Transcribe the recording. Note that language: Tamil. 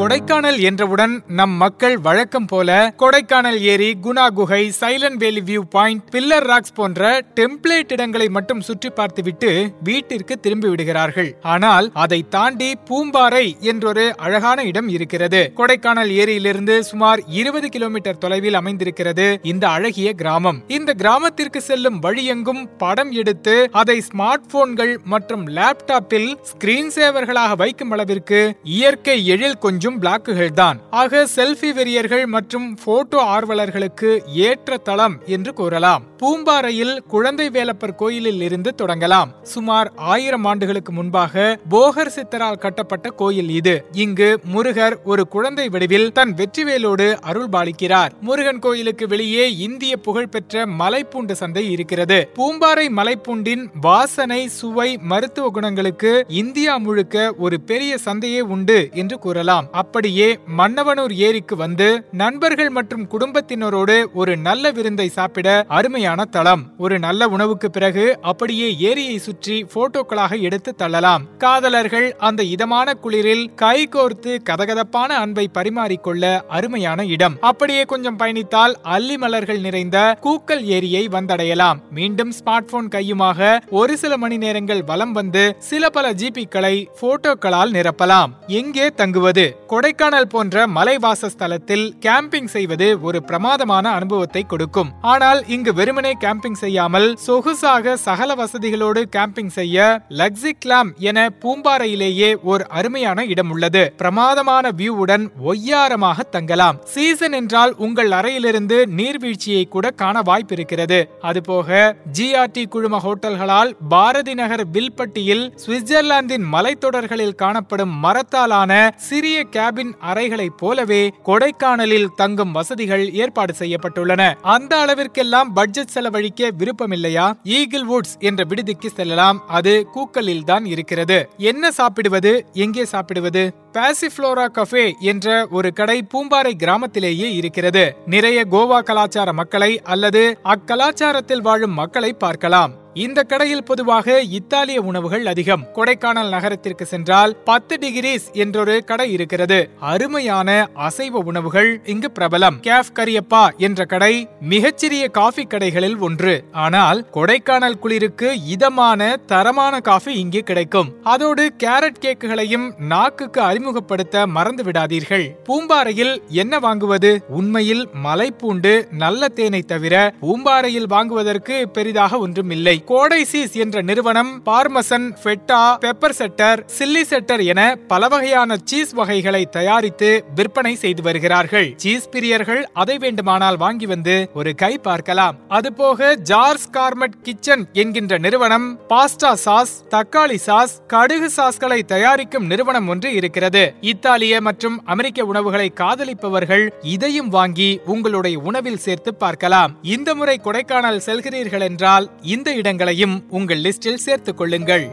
கொடைக்கானல் என்றவுடன் நம் மக்கள் வழக்கம் போல கொடைக்கானல் ஏரி குணா குகை silent valley view point pillar rocks போன்ற டெம்ப்ளேட் இடங்களை மட்டும் சுற்றி பார்த்துவிட்டு வீட்டிற்கு திரும்பி விடுகிறார்கள். ஆனால் அதை தாண்டி பூம்பாறை என்றொரு அழகான இடம் இருக்கிறது. கொடைக்கானல் ஏரியிலிருந்து சுமார் இருபது கிலோமீட்டர் தொலைவில் அமைந்திருக்கிறது இந்த அழகிய கிராமம். இந்த கிராமத்திற்கு செல்லும் வழியெங்கும் படம் எடுத்து அதை ஸ்மார்ட் போன்கள் மற்றும் லேப்டாப்பில் ஸ்கிரீன் சேவர்களாக வைக்கும் அளவிற்கு இயற்கை எழில் கொஞ்சம் பிளாக்குகள் தான் ஆக செல்ஃபி வெறியர்கள் மற்றும் போட்டோ ஆர்வலர்களுக்கு ஏற்ற தளம் என்று கூறலாம். பூம்பாறையில் குழந்தை வேலப்பர் கோயிலில் இருந்து தொடங்கலாம். சுமார் ஆயிரம் ஆண்டுகளுக்கு முன்பாக போகர் சித்தரால் கட்டப்பட்ட கோயில் இது. இங்கு முருகர் ஒரு குழந்தை வடிவில் தன் வெற்றிவேலோடு அருள் பாலிக்கிறார். முருகன் கோயிலுக்கு வெளியே இந்திய புகழ்பெற்ற மலைப்பூண்டு சந்தை இருக்கிறது. பூம்பாறை மலைப்பூண்டின் வாசனை சுவை மருத்துவ குணங்களுக்கு இந்தியா முழுக்க ஒரு பெரிய சந்தையே உண்டு என்று கூறலாம். அப்படியே மன்னவனூர் ஏரிக்கு வந்து நண்பர்கள் மற்றும் குடும்பத்தினரோடு ஒரு நல்ல விருந்தை சாப்பிட அருமையான தளம். ஒரு நல்ல உணவுக்கு பிறகு அப்படியே ஏரியை சுற்றி போட்டோக்களாக எடுத்து தள்ளலாம். காதலர்கள் அந்த இதமான குளிரில் கை கோர்த்து கதகதப்பான அன்பை பரிமாறிக்கொள்ள அருமையான இடம். அப்படியே கொஞ்சம் பயணித்தால் அல்லி மலர்கள் நிறைந்த கூக்கல் ஏரியை வந்தடையலாம். மீண்டும் ஸ்மார்ட் போன் கையுமாக ஒரு சில மணி நேரங்கள் வலம் வந்து சில பல ஜிபிக்களை போட்டோக்களால் நிரப்பலாம். எங்கே தங்குவது? கொடைக்கானல் போன்ற மலைவாசஸ்தலத்தில் கேம்பிங் செய்வது ஒரு பிரமாதமான அனுபவத்தை கொடுக்கும். ஆனால் இங்கு வெறுமனே கேம்பிங் செய்யாமல் சொகுசாக சகல வசதிகளோடு கேம்பிங் செய்ய லக்ஸிக்லாம் என பூம்பாறையிலேயே ஒரு அருமையான இடம் உள்ளது. பிரமாதமான வியூவுடன் ஒய்யாரமாக தங்கலாம். சீசன் என்றால் உங்கள் அறையிலிருந்து நீர்வீழ்ச்சியை கூட காண வாய்ப்பு இருக்கிறது அதுபோக ஜிஆர்டி குழும ஹோட்டல்களால் பாரதி நகர் வில்பட்டியில் சுவிட்சர்லாந்தின் மலைத்தொடர்களில் காணப்படும் மரத்தாலான சிறிய கேபின் அறைகளைப் போலவே கொடைக்கானலில் தங்கும் வசதிகள் ஏற்பாடு செய்யப்பட்டுள்ளன. அந்த அளவிற்கெல்லாம் பட்ஜெட் செலவழிக்க விருப்பமில்லையா? ஈகிள் வுட்ஸ் என்ற விடுதிக்கு செல்லலாம். அது கூக்கலில் தான் இருக்கிறது. என்ன சாப்பிடுவது? எங்கே சாப்பிடுவது? பாசிஃப்ளோரா கஃபே என்ற ஒரு கடை பூம்பாறை கிராமத்திலேயே இருக்கிறது. நிறைய கோவா கலாச்சார மக்களை அல்லது அக்கலாச்சாரத்தில் வாழும் மக்களை பார்க்கலாம். இந்த கடையில் பொதுவாக இத்தாலிய உணவுகள் அதிகம். கொடைக்கானல் நகரத்திற்கு சென்றால் பத்து டிகிரிஸ் என்றொரு கடை இருக்கிறது. அருமையான அசைவ உணவுகள் இங்கு பிரபலம். கேஃப் கரியப்பா என்ற கடை மிகச்சிறிய காஃபி கடைகளில் ஒன்று. ஆனால் கொடைக்கானல் குளிருக்கு இதமான தரமான காஃபி இங்கு கிடைக்கும். அதோடு கேரட் கேக்குகளையும் நாக்குக்கு அறிமுகப்படுத்த மறந்து விடாதீர்கள். பூம்பாறையில் என்ன வாங்குவது? உண்மையில் மலைப்பூண்டு நல்ல தேனை தவிர பூம்பாறையில் வாங்குவதற்கு பெரிதாக ஒன்றும் இல்லை கோடை சீஸ் என்ற நிறுவனம் parmesan feta pepper cheddar chilli cheddar என பல வகையான சீஸ் வகைகளை தயாரித்து விற்பனை செய்து வருகிறார்கள். சீஸ் பிரியர்கள் அதை வேண்டுமானால் வாங்கி வந்து ஒரு கை பார்க்கலாம். அதுபோக ஜார்ஸ் கார்மெட் கிச்சன் என்கின்ற நிறுவனம் பாஸ்டா சாஸ் தக்காளி சாஸ் கடுகு சாஸ்களை தயாரிக்கும் நிறுவனம் ஒன்று இருக்கிறது. இத்தாலிய மற்றும் அமெரிக்க உணவுகளை காதலிப்பவர்கள் இதையும் வாங்கி உங்களுடைய உணவில் சேர்த்து பார்க்கலாம். இந்த முறை கொடைக்கானல் செல்கிறீர்கள் என்றால் இந்த இடங்களையும் உங்கள் லிஸ்டில் சேர்த்துக் கொள்ளுங்கள்